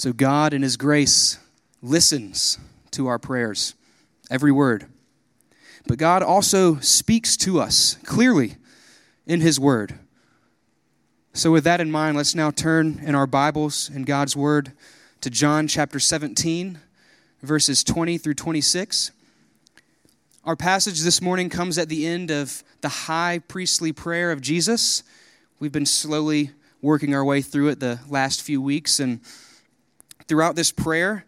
So God, in His grace, listens to our prayers, every word. But God also speaks to us clearly in His Word. So, with that in mind, let's now turn in our Bibles and God's Word to John chapter 17, verses 20 through 26. Our passage this morning comes at the end of the high priestly prayer of Jesus. We've been slowly working our way through it the last few weeks, and throughout this prayer,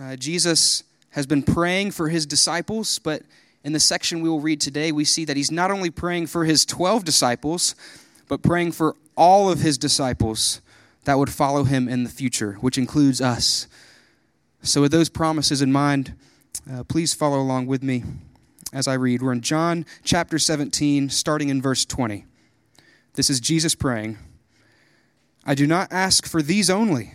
uh, Jesus has been praying for his disciples, but in the section we will read today, we see that he's not only praying for his 12 disciples, but praying for all of his disciples that would follow him in the future, which includes us. So, with those promises in mind, uh, please follow along with me as I read. We're in John chapter 17, starting in verse 20. This is Jesus praying I do not ask for these only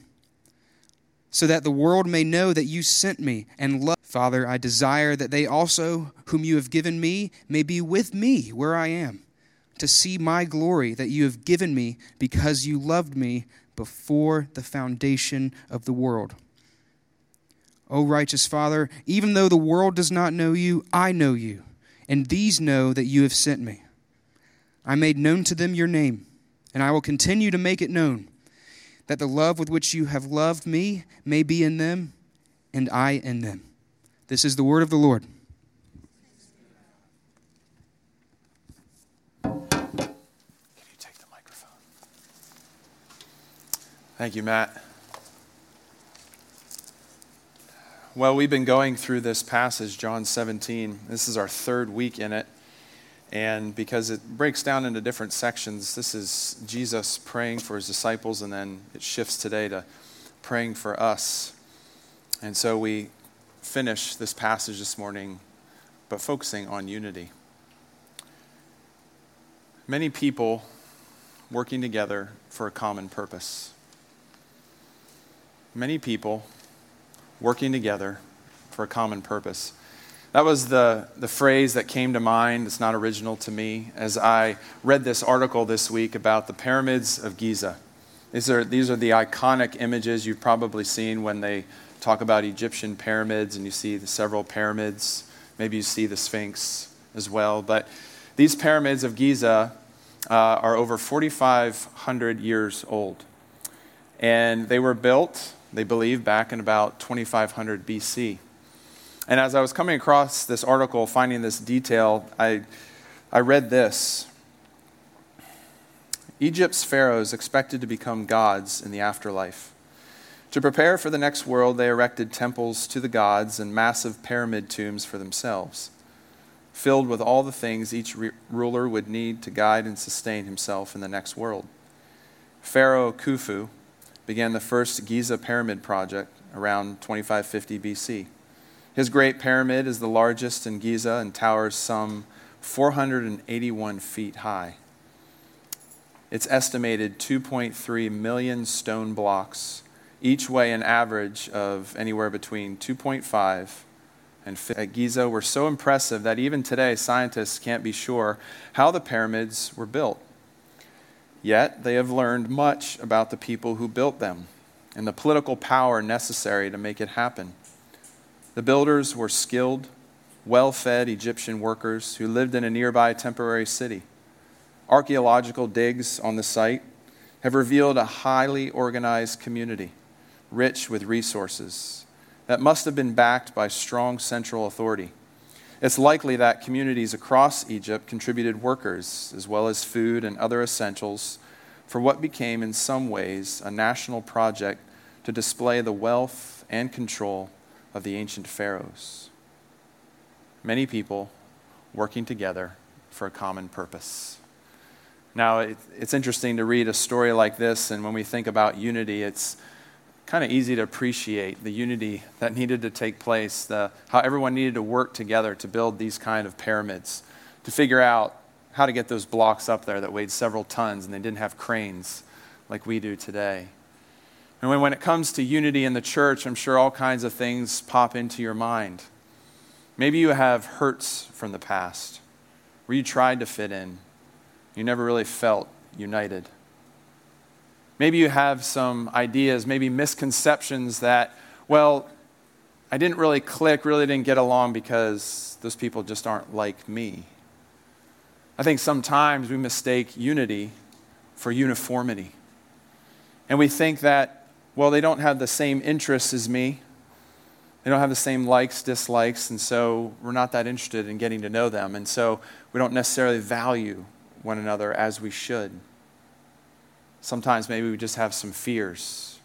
so that the world may know that you sent me and love. Father, I desire that they also, whom you have given me, may be with me where I am, to see my glory that you have given me because you loved me before the foundation of the world. O righteous Father, even though the world does not know you, I know you, and these know that you have sent me. I made known to them your name, and I will continue to make it known that the love with which you have loved me may be in them and I in them. This is the word of the Lord. Can you take the microphone? Thank you, Matt. Well, we've been going through this passage, John 17. This is our third week in it. And because it breaks down into different sections, this is Jesus praying for his disciples, and then it shifts today to praying for us. And so we finish this passage this morning, but focusing on unity. Many people working together for a common purpose. Many people working together for a common purpose. That was the, the phrase that came to mind. It's not original to me as I read this article this week about the pyramids of Giza. These are, these are the iconic images you've probably seen when they talk about Egyptian pyramids and you see the several pyramids. Maybe you see the Sphinx as well. But these pyramids of Giza uh, are over 4,500 years old. And they were built, they believe, back in about 2500 BC. And as I was coming across this article, finding this detail, I, I read this Egypt's pharaohs expected to become gods in the afterlife. To prepare for the next world, they erected temples to the gods and massive pyramid tombs for themselves, filled with all the things each re- ruler would need to guide and sustain himself in the next world. Pharaoh Khufu began the first Giza pyramid project around 2550 BC. His great pyramid is the largest in Giza and towers some 481 feet high. It's estimated 2.3 million stone blocks, each weigh an average of anywhere between 2.5 and 5. At Giza were so impressive that even today scientists can't be sure how the pyramids were built. Yet they have learned much about the people who built them and the political power necessary to make it happen. The builders were skilled, well fed Egyptian workers who lived in a nearby temporary city. Archaeological digs on the site have revealed a highly organized community, rich with resources, that must have been backed by strong central authority. It's likely that communities across Egypt contributed workers, as well as food and other essentials, for what became, in some ways, a national project to display the wealth and control of the ancient pharaohs. Many people working together for a common purpose. Now, it's interesting to read a story like this, and when we think about unity, it's kind of easy to appreciate the unity that needed to take place, the, how everyone needed to work together to build these kind of pyramids to figure out how to get those blocks up there that weighed several tons and they didn't have cranes like we do today. And when, when it comes to unity in the church, I'm sure all kinds of things pop into your mind. Maybe you have hurts from the past where you tried to fit in, you never really felt united. Maybe you have some ideas, maybe misconceptions that, well, I didn't really click, really didn't get along because those people just aren't like me. I think sometimes we mistake unity for uniformity. And we think that, well, they don't have the same interests as me. They don't have the same likes, dislikes, and so we're not that interested in getting to know them. And so we don't necessarily value one another as we should. Sometimes maybe we just have some fears,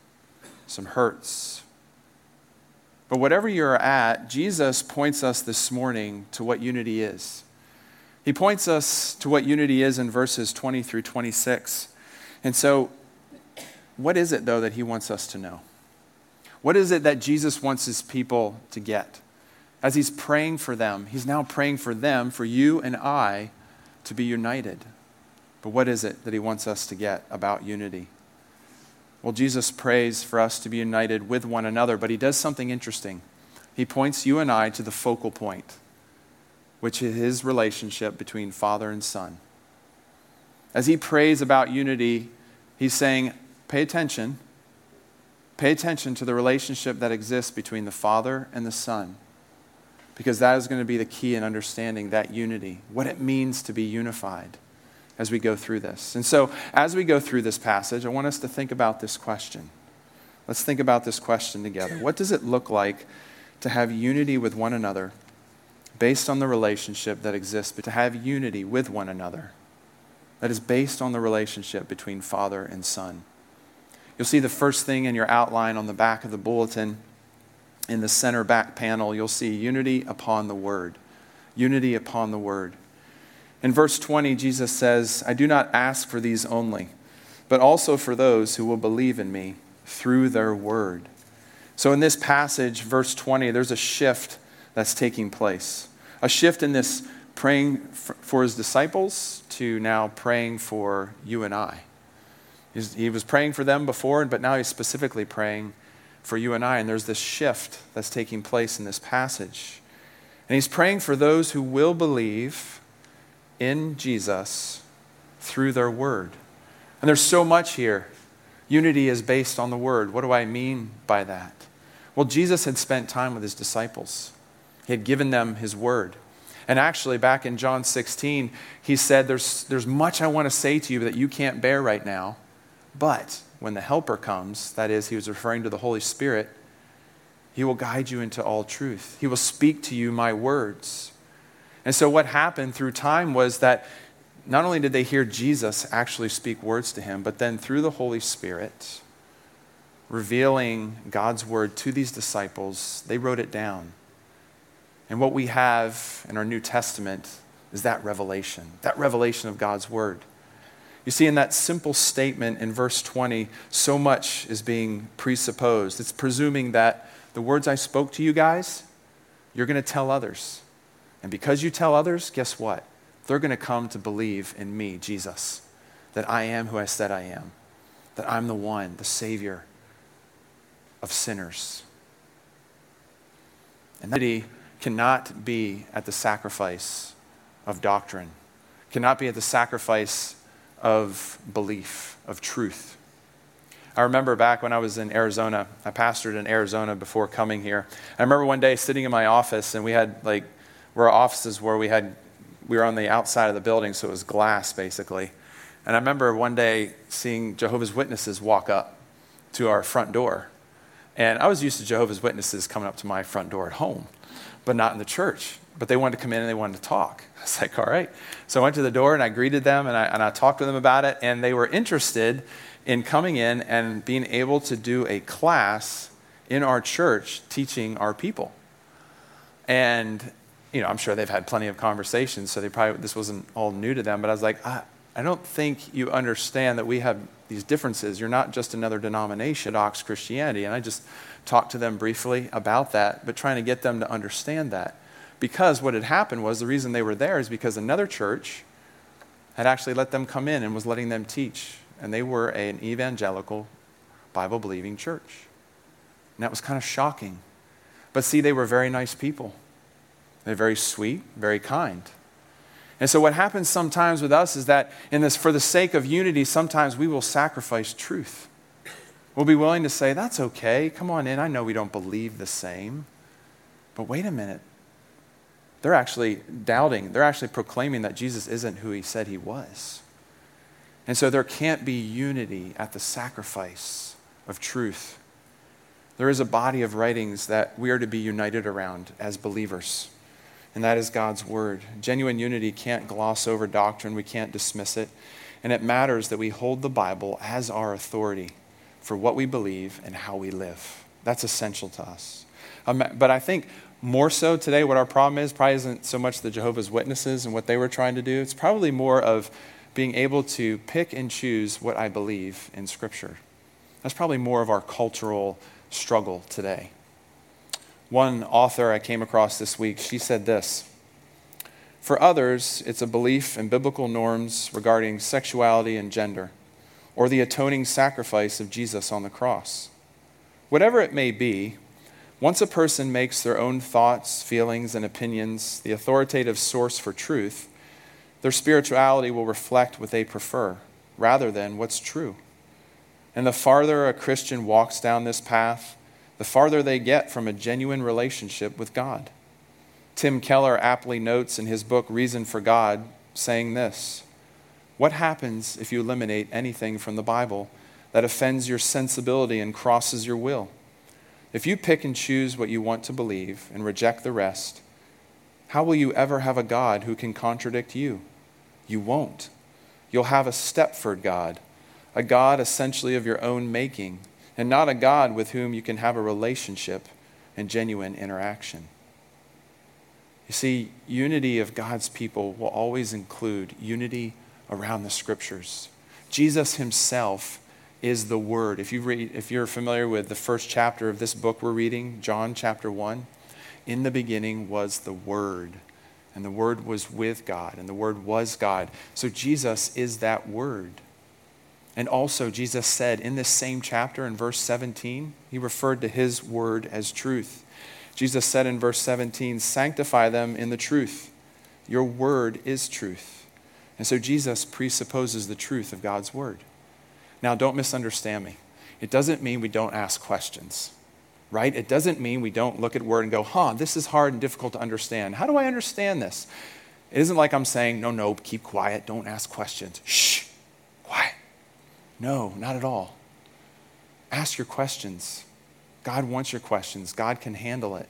some hurts, but whatever you're at, Jesus points us this morning to what unity is. He points us to what unity is in verses 20 through 26. And so, what is it, though, that he wants us to know? What is it that Jesus wants his people to get? As he's praying for them, he's now praying for them, for you and I, to be united. But what is it that he wants us to get about unity? Well, Jesus prays for us to be united with one another, but he does something interesting. He points you and I to the focal point, which is his relationship between Father and Son. As he prays about unity, he's saying, pay attention. Pay attention to the relationship that exists between the Father and the Son, because that is going to be the key in understanding that unity, what it means to be unified as we go through this. And so, as we go through this passage, I want us to think about this question. Let's think about this question together. What does it look like to have unity with one another based on the relationship that exists, but to have unity with one another that is based on the relationship between Father and Son? You'll see the first thing in your outline on the back of the bulletin. In the center back panel, you'll see unity upon the Word. Unity upon the Word. In verse 20, Jesus says, I do not ask for these only, but also for those who will believe in me through their word. So in this passage, verse 20, there's a shift that's taking place. A shift in this praying for his disciples to now praying for you and I. He was praying for them before, but now he's specifically praying for you and I. And there's this shift that's taking place in this passage. And he's praying for those who will believe in Jesus through their word. And there's so much here. Unity is based on the word. What do I mean by that? Well, Jesus had spent time with his disciples, he had given them his word. And actually, back in John 16, he said, There's, there's much I want to say to you that you can't bear right now. But when the Helper comes, that is, he was referring to the Holy Spirit, he will guide you into all truth. He will speak to you my words. And so, what happened through time was that not only did they hear Jesus actually speak words to him, but then through the Holy Spirit, revealing God's word to these disciples, they wrote it down. And what we have in our New Testament is that revelation, that revelation of God's word. You see, in that simple statement in verse 20, so much is being presupposed. It's presuming that the words I spoke to you guys, you're going to tell others. And because you tell others, guess what? They're going to come to believe in me, Jesus, that I am who I said I am, that I'm the one, the Savior of sinners. And that cannot be at the sacrifice of doctrine, cannot be at the sacrifice of belief, of truth. I remember back when I was in Arizona, I pastored in Arizona before coming here. I remember one day sitting in my office and we had like we were offices where we had we were on the outside of the building, so it was glass basically. And I remember one day seeing Jehovah's Witnesses walk up to our front door. And I was used to Jehovah's Witnesses coming up to my front door at home, but not in the church. But they wanted to come in and they wanted to talk. I was like, all right. So I went to the door and I greeted them and I, and I talked to them about it. And they were interested in coming in and being able to do a class in our church teaching our people. And you know, I'm sure they've had plenty of conversations, so they probably this wasn't all new to them. But I was like, I, I don't think you understand that we have these differences. You're not just another denomination, Ox Christianity. And I just talked to them briefly about that, but trying to get them to understand that. Because what had happened was the reason they were there is because another church had actually let them come in and was letting them teach. And they were an evangelical, Bible believing church. And that was kind of shocking. But see, they were very nice people. They're very sweet, very kind. And so, what happens sometimes with us is that, in this, for the sake of unity, sometimes we will sacrifice truth. We'll be willing to say, That's okay. Come on in. I know we don't believe the same. But wait a minute. They're actually doubting, they're actually proclaiming that Jesus isn't who he said he was. And so, there can't be unity at the sacrifice of truth. There is a body of writings that we are to be united around as believers and that is God's word. Genuine unity can't gloss over doctrine, we can't dismiss it. And it matters that we hold the Bible as our authority for what we believe and how we live. That's essential to us. Um, but I think more so today, what our problem is probably isn't so much the Jehovah's Witnesses and what they were trying to do. It's probably more of being able to pick and choose what I believe in Scripture. That's probably more of our cultural struggle today. One author I came across this week, she said this For others, it's a belief in biblical norms regarding sexuality and gender, or the atoning sacrifice of Jesus on the cross. Whatever it may be, once a person makes their own thoughts, feelings, and opinions the authoritative source for truth, their spirituality will reflect what they prefer rather than what's true. And the farther a Christian walks down this path, the farther they get from a genuine relationship with God. Tim Keller aptly notes in his book, Reason for God, saying this What happens if you eliminate anything from the Bible that offends your sensibility and crosses your will? If you pick and choose what you want to believe and reject the rest, how will you ever have a God who can contradict you? You won't. You'll have a Stepford God, a God essentially of your own making and not a God with whom you can have a relationship and genuine interaction. You see, unity of God's people will always include unity around the scriptures. Jesus himself is the word. If you read if you're familiar with the first chapter of this book we're reading, John chapter 1, in the beginning was the word, and the word was with God, and the word was God. So Jesus is that word. And also, Jesus said in this same chapter, in verse 17, he referred to his word as truth. Jesus said in verse 17, Sanctify them in the truth. Your word is truth. And so Jesus presupposes the truth of God's word. Now, don't misunderstand me. It doesn't mean we don't ask questions, right? It doesn't mean we don't look at word and go, huh, this is hard and difficult to understand. How do I understand this? It isn't like I'm saying, no, no, keep quiet, don't ask questions. Shh, quiet. No, not at all. Ask your questions. God wants your questions, God can handle it.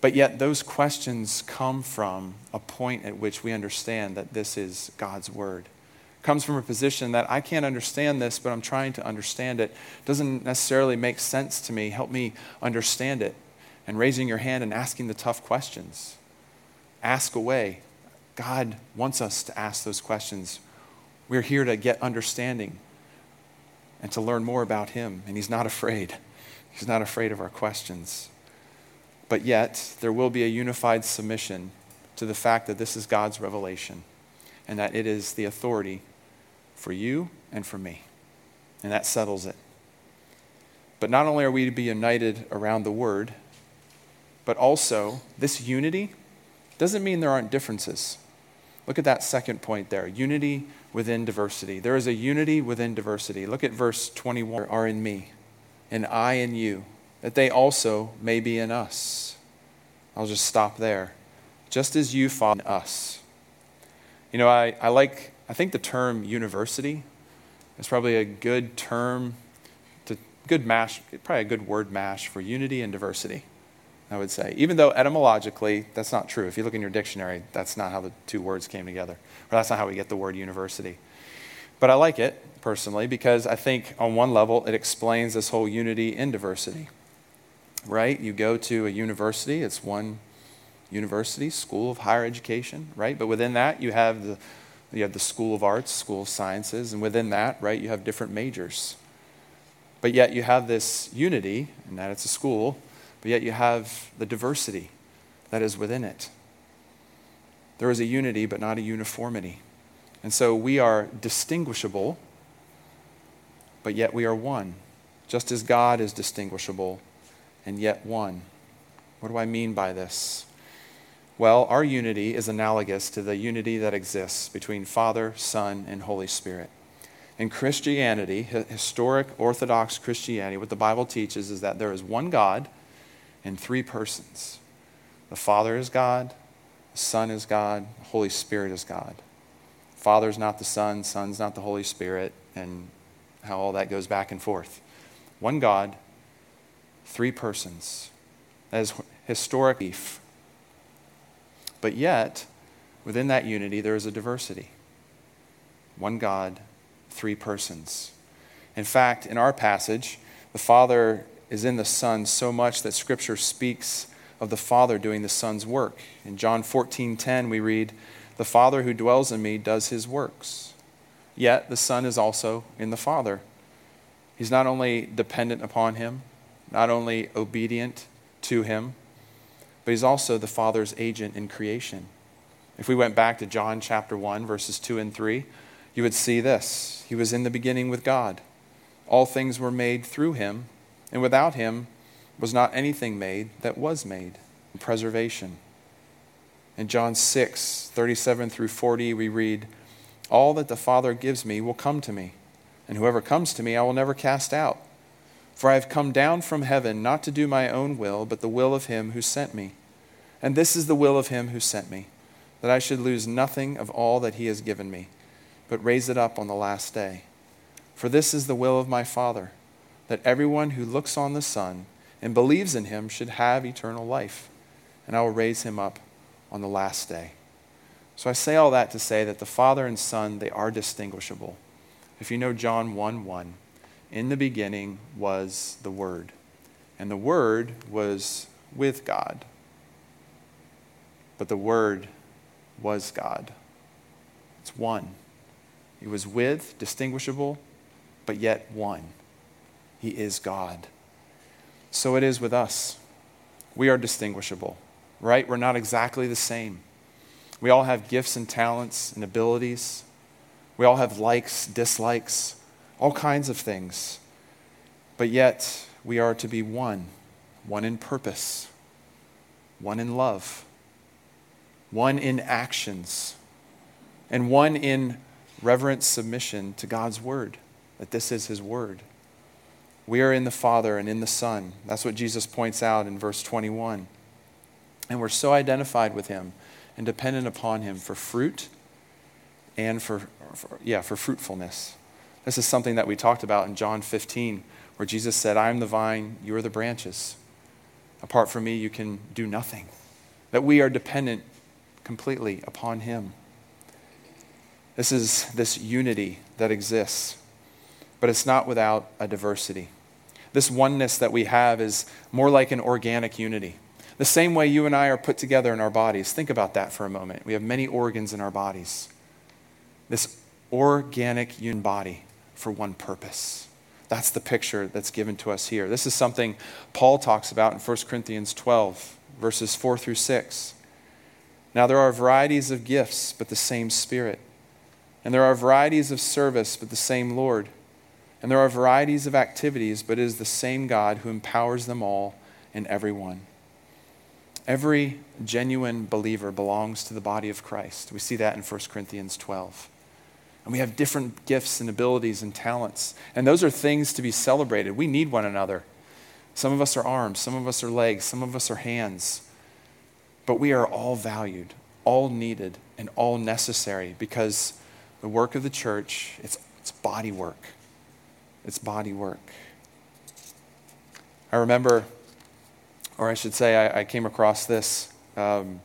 But yet, those questions come from a point at which we understand that this is God's word. Comes from a position that I can't understand this, but I'm trying to understand it. Doesn't necessarily make sense to me. Help me understand it. And raising your hand and asking the tough questions. Ask away. God wants us to ask those questions. We're here to get understanding and to learn more about Him. And He's not afraid. He's not afraid of our questions. But yet, there will be a unified submission to the fact that this is God's revelation and that it is the authority for you and for me. And that settles it. But not only are we to be united around the Word, but also this unity doesn't mean there aren't differences. Look at that second point there unity within diversity. There is a unity within diversity. Look at verse 21 are in me, and I in you, that they also may be in us. I'll just stop there. Just as you follow us. You know, I, I like, I think the term university is probably a good term, to, good mash, probably a good word mash for unity and diversity. I would say. Even though etymologically, that's not true. If you look in your dictionary, that's not how the two words came together, or that's not how we get the word university. But I like it personally because I think on one level it explains this whole unity in diversity. Right? You go to a university, it's one university, school of higher education, right? But within that, you have the you have the School of Arts, School of Sciences, and within that, right, you have different majors. But yet you have this unity, and that it's a school, but yet you have the diversity that is within it. There is a unity, but not a uniformity. And so we are distinguishable, but yet we are one, just as God is distinguishable and yet one. What do I mean by this? Well, our unity is analogous to the unity that exists between Father, Son, and Holy Spirit. In Christianity, historic Orthodox Christianity, what the Bible teaches is that there is one God and three persons. The Father is God, the Son is God, the Holy Spirit is God. Father is not the Son, Son's not the Holy Spirit, and how all that goes back and forth. One God, three persons. That is historic belief. But yet, within that unity, there is a diversity. One God, three persons. In fact, in our passage, the Father is in the Son so much that Scripture speaks of the Father doing the Son's work. In John 14 10, we read, The Father who dwells in me does his works. Yet the Son is also in the Father. He's not only dependent upon him, not only obedient to him, but he's also the Father's agent in creation. If we went back to John chapter 1, verses 2 and 3, you would see this. He was in the beginning with God. All things were made through him, and without him was not anything made that was made. Preservation. In John 6, 37 through 40, we read, All that the Father gives me will come to me, and whoever comes to me I will never cast out. For I have come down from heaven not to do my own will, but the will of him who sent me. And this is the will of him who sent me, that I should lose nothing of all that he has given me, but raise it up on the last day. For this is the will of my Father, that everyone who looks on the Son and believes in him should have eternal life, and I will raise him up on the last day. So I say all that to say that the Father and Son, they are distinguishable. If you know John 1 1, in the beginning was the Word, and the Word was with God. But the Word was God. It's one. He was with, distinguishable, but yet one. He is God. So it is with us. We are distinguishable, right? We're not exactly the same. We all have gifts and talents and abilities. We all have likes, dislikes all kinds of things. But yet, we are to be one one in purpose, one in love, one in actions, and one in reverent submission to God's word, that this is His word. We are in the Father and in the Son. That's what Jesus points out in verse 21. And we're so identified with Him and dependent upon Him for fruit and for, for yeah, for fruitfulness. This is something that we talked about in John 15, where Jesus said, I am the vine, you are the branches. Apart from me, you can do nothing. That we are dependent completely upon Him. This is this unity that exists, but it's not without a diversity. This oneness that we have is more like an organic unity. The same way you and I are put together in our bodies. Think about that for a moment. We have many organs in our bodies. This organic human body for one purpose. That's the picture that's given to us here. This is something Paul talks about in 1 Corinthians 12, verses 4 through 6. Now, there are varieties of gifts, but the same Spirit. And there are varieties of service, but the same Lord. And there are varieties of activities, but it is the same God who empowers them all and everyone. Every genuine believer belongs to the body of Christ. We see that in 1 Corinthians 12. And we have different gifts and abilities and talents. And those are things to be celebrated. We need one another. Some of us are arms, some of us are legs, some of us are hands. But we are all valued, all needed, and all necessary because the work of the church, it's, it's body work. It's body work. I remember, or I should say, I, I came across this um,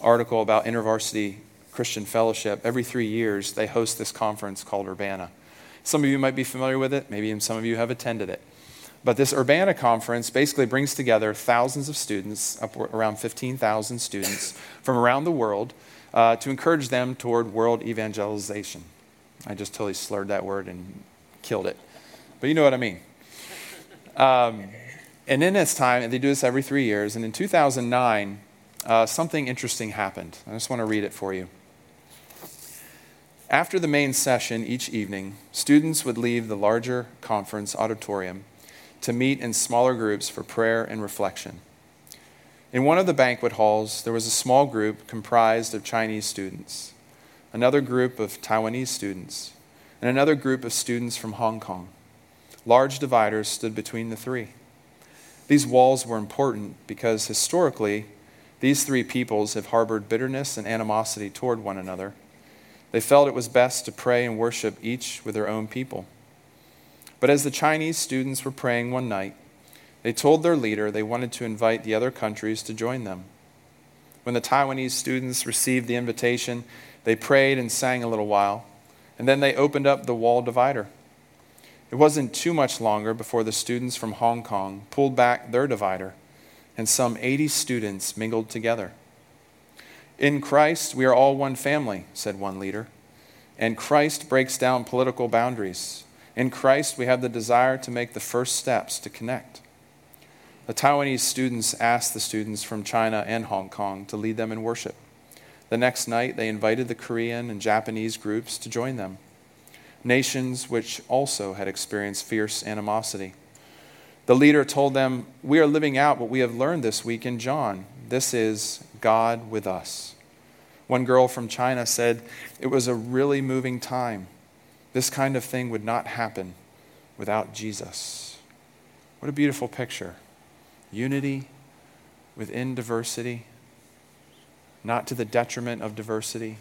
article about InterVarsity Christian Fellowship, every three years, they host this conference called Urbana. Some of you might be familiar with it, maybe some of you have attended it. But this Urbana conference basically brings together thousands of students, up around 15,000 students from around the world, uh, to encourage them toward world evangelization. I just totally slurred that word and killed it. But you know what I mean. Um, and in this time, and they do this every three years, and in 2009, uh, something interesting happened. I just want to read it for you. After the main session each evening, students would leave the larger conference auditorium to meet in smaller groups for prayer and reflection. In one of the banquet halls, there was a small group comprised of Chinese students, another group of Taiwanese students, and another group of students from Hong Kong. Large dividers stood between the three. These walls were important because historically, these three peoples have harbored bitterness and animosity toward one another they felt it was best to pray and worship each with their own people. But as the Chinese students were praying one night, they told their leader they wanted to invite the other countries to join them. When the Taiwanese students received the invitation, they prayed and sang a little while, and then they opened up the wall divider. It wasn't too much longer before the students from Hong Kong pulled back their divider, and some 80 students mingled together. In Christ, we are all one family, said one leader. And Christ breaks down political boundaries. In Christ, we have the desire to make the first steps to connect. The Taiwanese students asked the students from China and Hong Kong to lead them in worship. The next night, they invited the Korean and Japanese groups to join them, nations which also had experienced fierce animosity. The leader told them, We are living out what we have learned this week in John. This is God with us. One girl from China said, It was a really moving time. This kind of thing would not happen without Jesus. What a beautiful picture. Unity within diversity, not to the detriment of diversity,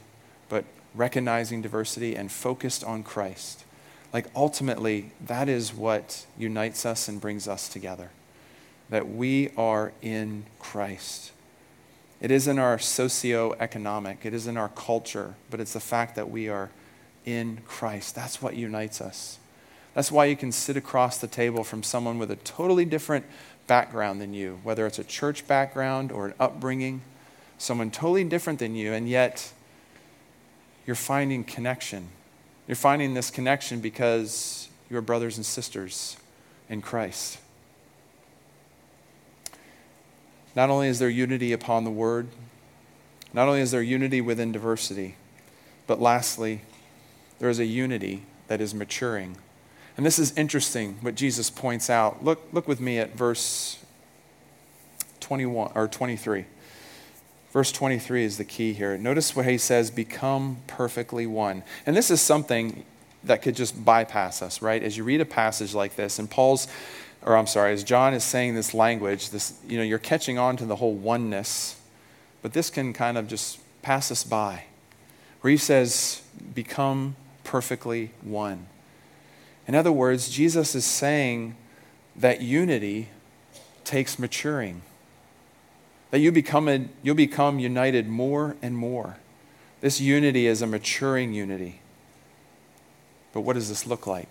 but recognizing diversity and focused on Christ. Like ultimately, that is what unites us and brings us together. That we are in Christ. It isn't our socio-economic, it isn't our culture, but it's the fact that we are in Christ. That's what unites us. That's why you can sit across the table from someone with a totally different background than you, whether it's a church background or an upbringing, someone totally different than you, and yet you're finding connection. You're finding this connection because you're brothers and sisters in Christ. Not only is there unity upon the word, not only is there unity within diversity, but lastly, there is a unity that is maturing. And this is interesting what Jesus points out. Look, look with me at verse 21 or 23. Verse 23 is the key here. Notice what he says, become perfectly one. And this is something that could just bypass us, right? As you read a passage like this, and Paul's or I'm sorry, as John is saying this language, this, you know, you're catching on to the whole oneness, but this can kind of just pass us by. Where he says, become perfectly one. In other words, Jesus is saying that unity takes maturing. That you become a, you'll become united more and more. This unity is a maturing unity. But what does this look like?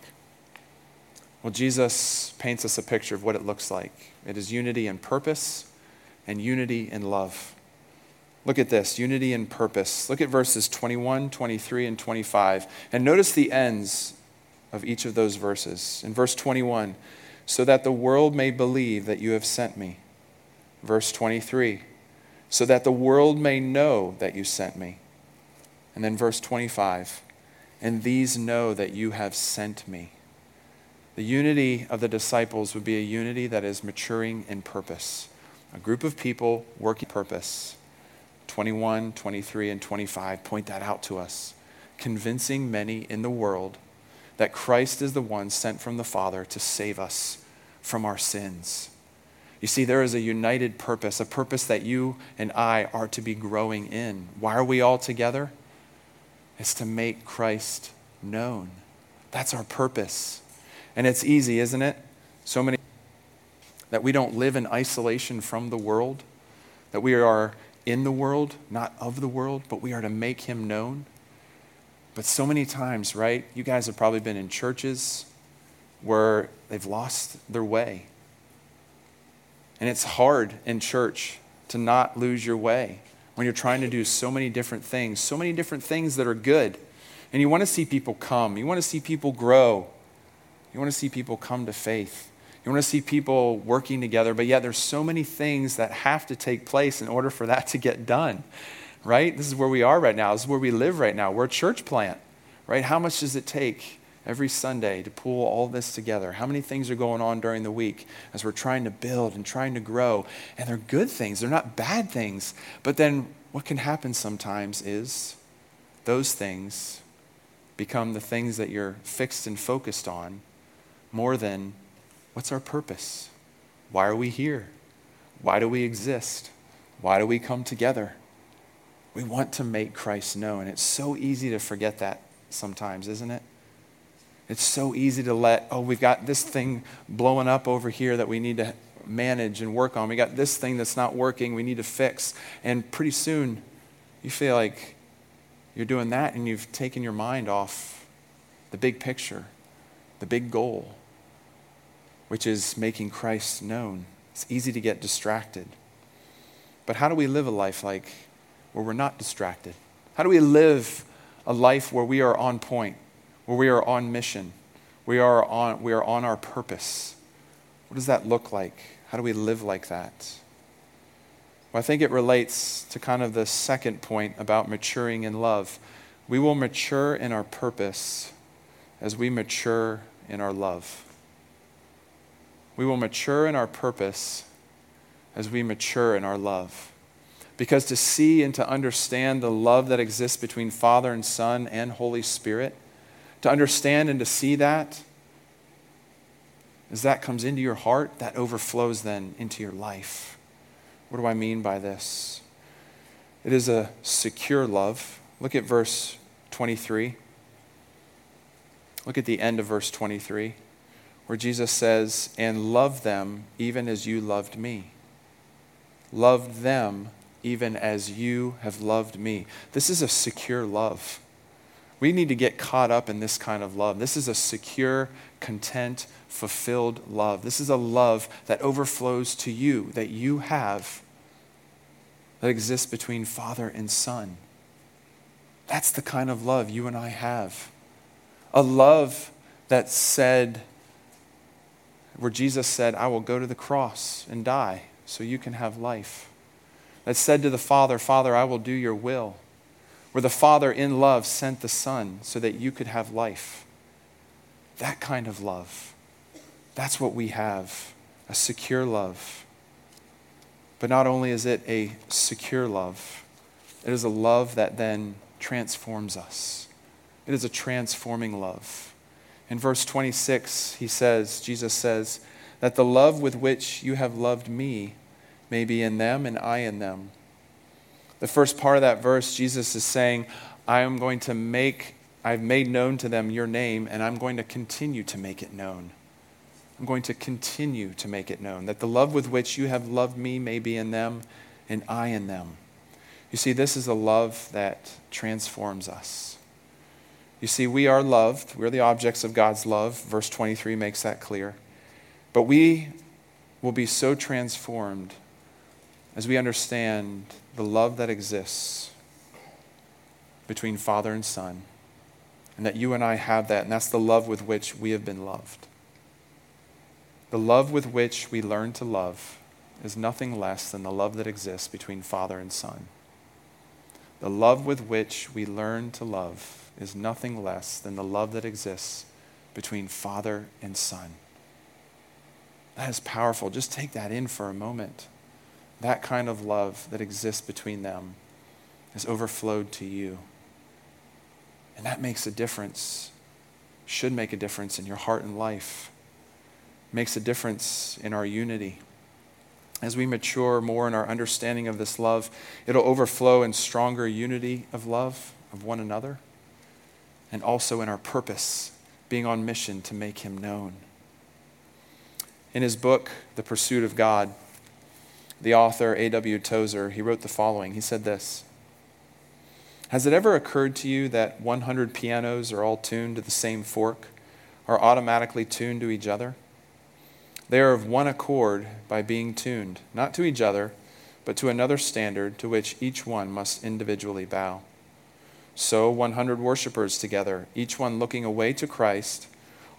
Well, Jesus paints us a picture of what it looks like it is unity in purpose and unity in love. Look at this unity in purpose. Look at verses 21, 23, and 25. And notice the ends of each of those verses. In verse 21, so that the world may believe that you have sent me. Verse 23, so that the world may know that you sent me. And then verse 25, and these know that you have sent me. The unity of the disciples would be a unity that is maturing in purpose. A group of people working purpose. 21, 23, and 25 point that out to us, convincing many in the world that Christ is the one sent from the Father to save us from our sins. You see, there is a united purpose, a purpose that you and I are to be growing in. Why are we all together? It's to make Christ known. That's our purpose. And it's easy, isn't it? So many that we don't live in isolation from the world, that we are in the world, not of the world, but we are to make him known. But so many times, right? You guys have probably been in churches where they've lost their way. And it's hard in church to not lose your way when you're trying to do so many different things, so many different things that are good. And you want to see people come, you want to see people grow. You want to see people come to faith. You want to see people working together, but yet there's so many things that have to take place in order for that to get done, right? This is where we are right now. This is where we live right now. We're a church plant, right? How much does it take every Sunday to pull all this together? How many things are going on during the week as we're trying to build and trying to grow? And they're good things, they're not bad things. But then what can happen sometimes is those things become the things that you're fixed and focused on more than What's our purpose? Why are we here? Why do we exist? Why do we come together? We want to make Christ known. It's so easy to forget that sometimes, isn't it? It's so easy to let, oh, we've got this thing blowing up over here that we need to manage and work on. We got this thing that's not working, we need to fix. And pretty soon, you feel like you're doing that and you've taken your mind off the big picture, the big goal which is making Christ known. It's easy to get distracted. But how do we live a life like where we're not distracted? How do we live a life where we are on point, where we are on mission, we are on, we are on our purpose? What does that look like? How do we live like that? Well, I think it relates to kind of the second point about maturing in love. We will mature in our purpose as we mature in our love. We will mature in our purpose as we mature in our love. Because to see and to understand the love that exists between Father and Son and Holy Spirit, to understand and to see that, as that comes into your heart, that overflows then into your life. What do I mean by this? It is a secure love. Look at verse 23. Look at the end of verse 23 where Jesus says, And love them even as you loved me. Love them even as you have loved me. This is a secure love. We need to get caught up in this kind of love. This is a secure, content, fulfilled love. This is a love that overflows to you, that you have, that exists between Father and Son. That's the kind of love you and I have. A love that said, where Jesus said, I will go to the cross and die so you can have life. That said to the Father, Father, I will do your will. Where the Father in love sent the Son so that you could have life. That kind of love. That's what we have a secure love. But not only is it a secure love, it is a love that then transforms us. It is a transforming love. In verse 26, he says, Jesus says, that the love with which you have loved me may be in them and I in them. The first part of that verse, Jesus is saying, I am going to make, I've made known to them your name, and I'm going to continue to make it known. I'm going to continue to make it known that the love with which you have loved me may be in them and I in them. You see, this is a love that transforms us. You see, we are loved. We're the objects of God's love. Verse 23 makes that clear. But we will be so transformed as we understand the love that exists between Father and Son, and that you and I have that, and that's the love with which we have been loved. The love with which we learn to love is nothing less than the love that exists between Father and Son. The love with which we learn to love is nothing less than the love that exists between Father and Son. That is powerful. Just take that in for a moment. That kind of love that exists between them has overflowed to you. And that makes a difference, should make a difference in your heart and life, makes a difference in our unity. As we mature more in our understanding of this love, it'll overflow in stronger unity of love of one another and also in our purpose, being on mission to make him known. In his book, The Pursuit of God, the author A.W. Tozer, he wrote the following. He said this Has it ever occurred to you that 100 pianos are all tuned to the same fork, are automatically tuned to each other? They are of one accord by being tuned, not to each other, but to another standard to which each one must individually bow. So 100 worshippers together, each one looking away to Christ,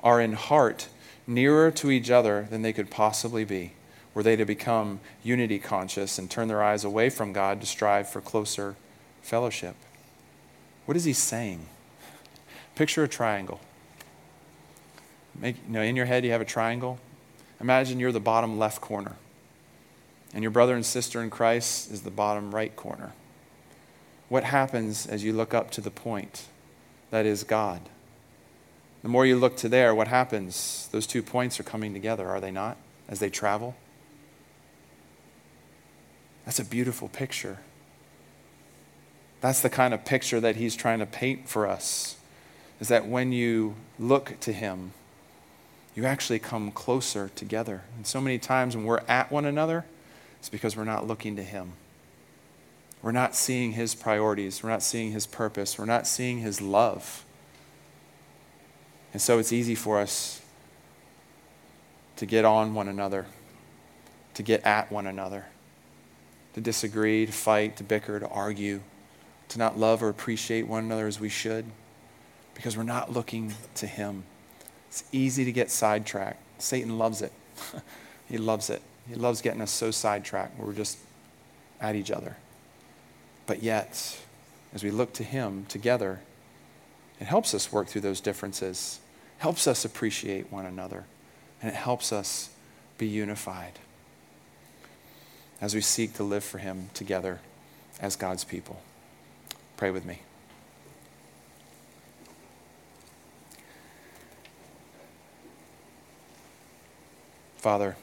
are in heart nearer to each other than they could possibly be, were they to become unity conscious and turn their eyes away from God to strive for closer fellowship. What is he saying? Picture a triangle. Make, you know, in your head, you have a triangle. Imagine you're the bottom left corner, and your brother and sister in Christ is the bottom right corner. What happens as you look up to the point that is God? The more you look to there, what happens? Those two points are coming together, are they not, as they travel? That's a beautiful picture. That's the kind of picture that he's trying to paint for us. Is that when you look to him, you actually come closer together. And so many times when we're at one another, it's because we're not looking to him. We're not seeing his priorities. We're not seeing his purpose. We're not seeing his love. And so it's easy for us to get on one another, to get at one another, to disagree, to fight, to bicker, to argue, to not love or appreciate one another as we should, because we're not looking to Him. It's easy to get sidetracked. Satan loves it. he loves it. He loves getting us so sidetracked we're just at each other. But yet, as we look to Him together, it helps us work through those differences helps us appreciate one another, and it helps us be unified as we seek to live for Him together as God's people. Pray with me. Father,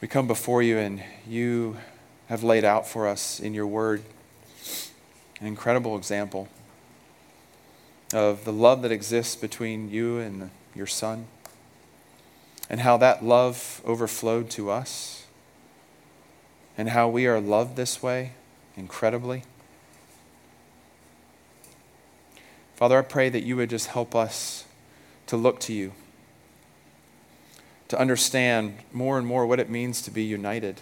we come before you and you have laid out for us in your word an incredible example of the love that exists between you and your son, and how that love overflowed to us, and how we are loved this way incredibly. Father, I pray that you would just help us to look to you, to understand more and more what it means to be united,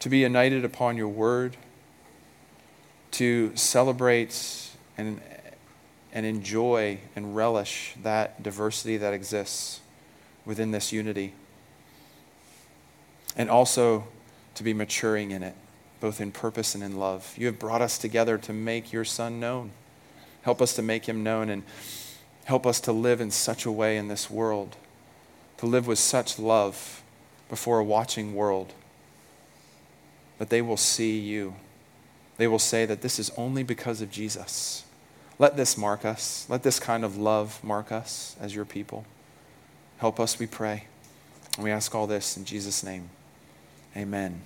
to be united upon your word, to celebrate and and enjoy and relish that diversity that exists within this unity. And also to be maturing in it, both in purpose and in love. You have brought us together to make your Son known. Help us to make him known and help us to live in such a way in this world, to live with such love before a watching world that they will see you. They will say that this is only because of Jesus. Let this mark us. Let this kind of love mark us as your people. Help us, we pray. And we ask all this in Jesus' name. Amen.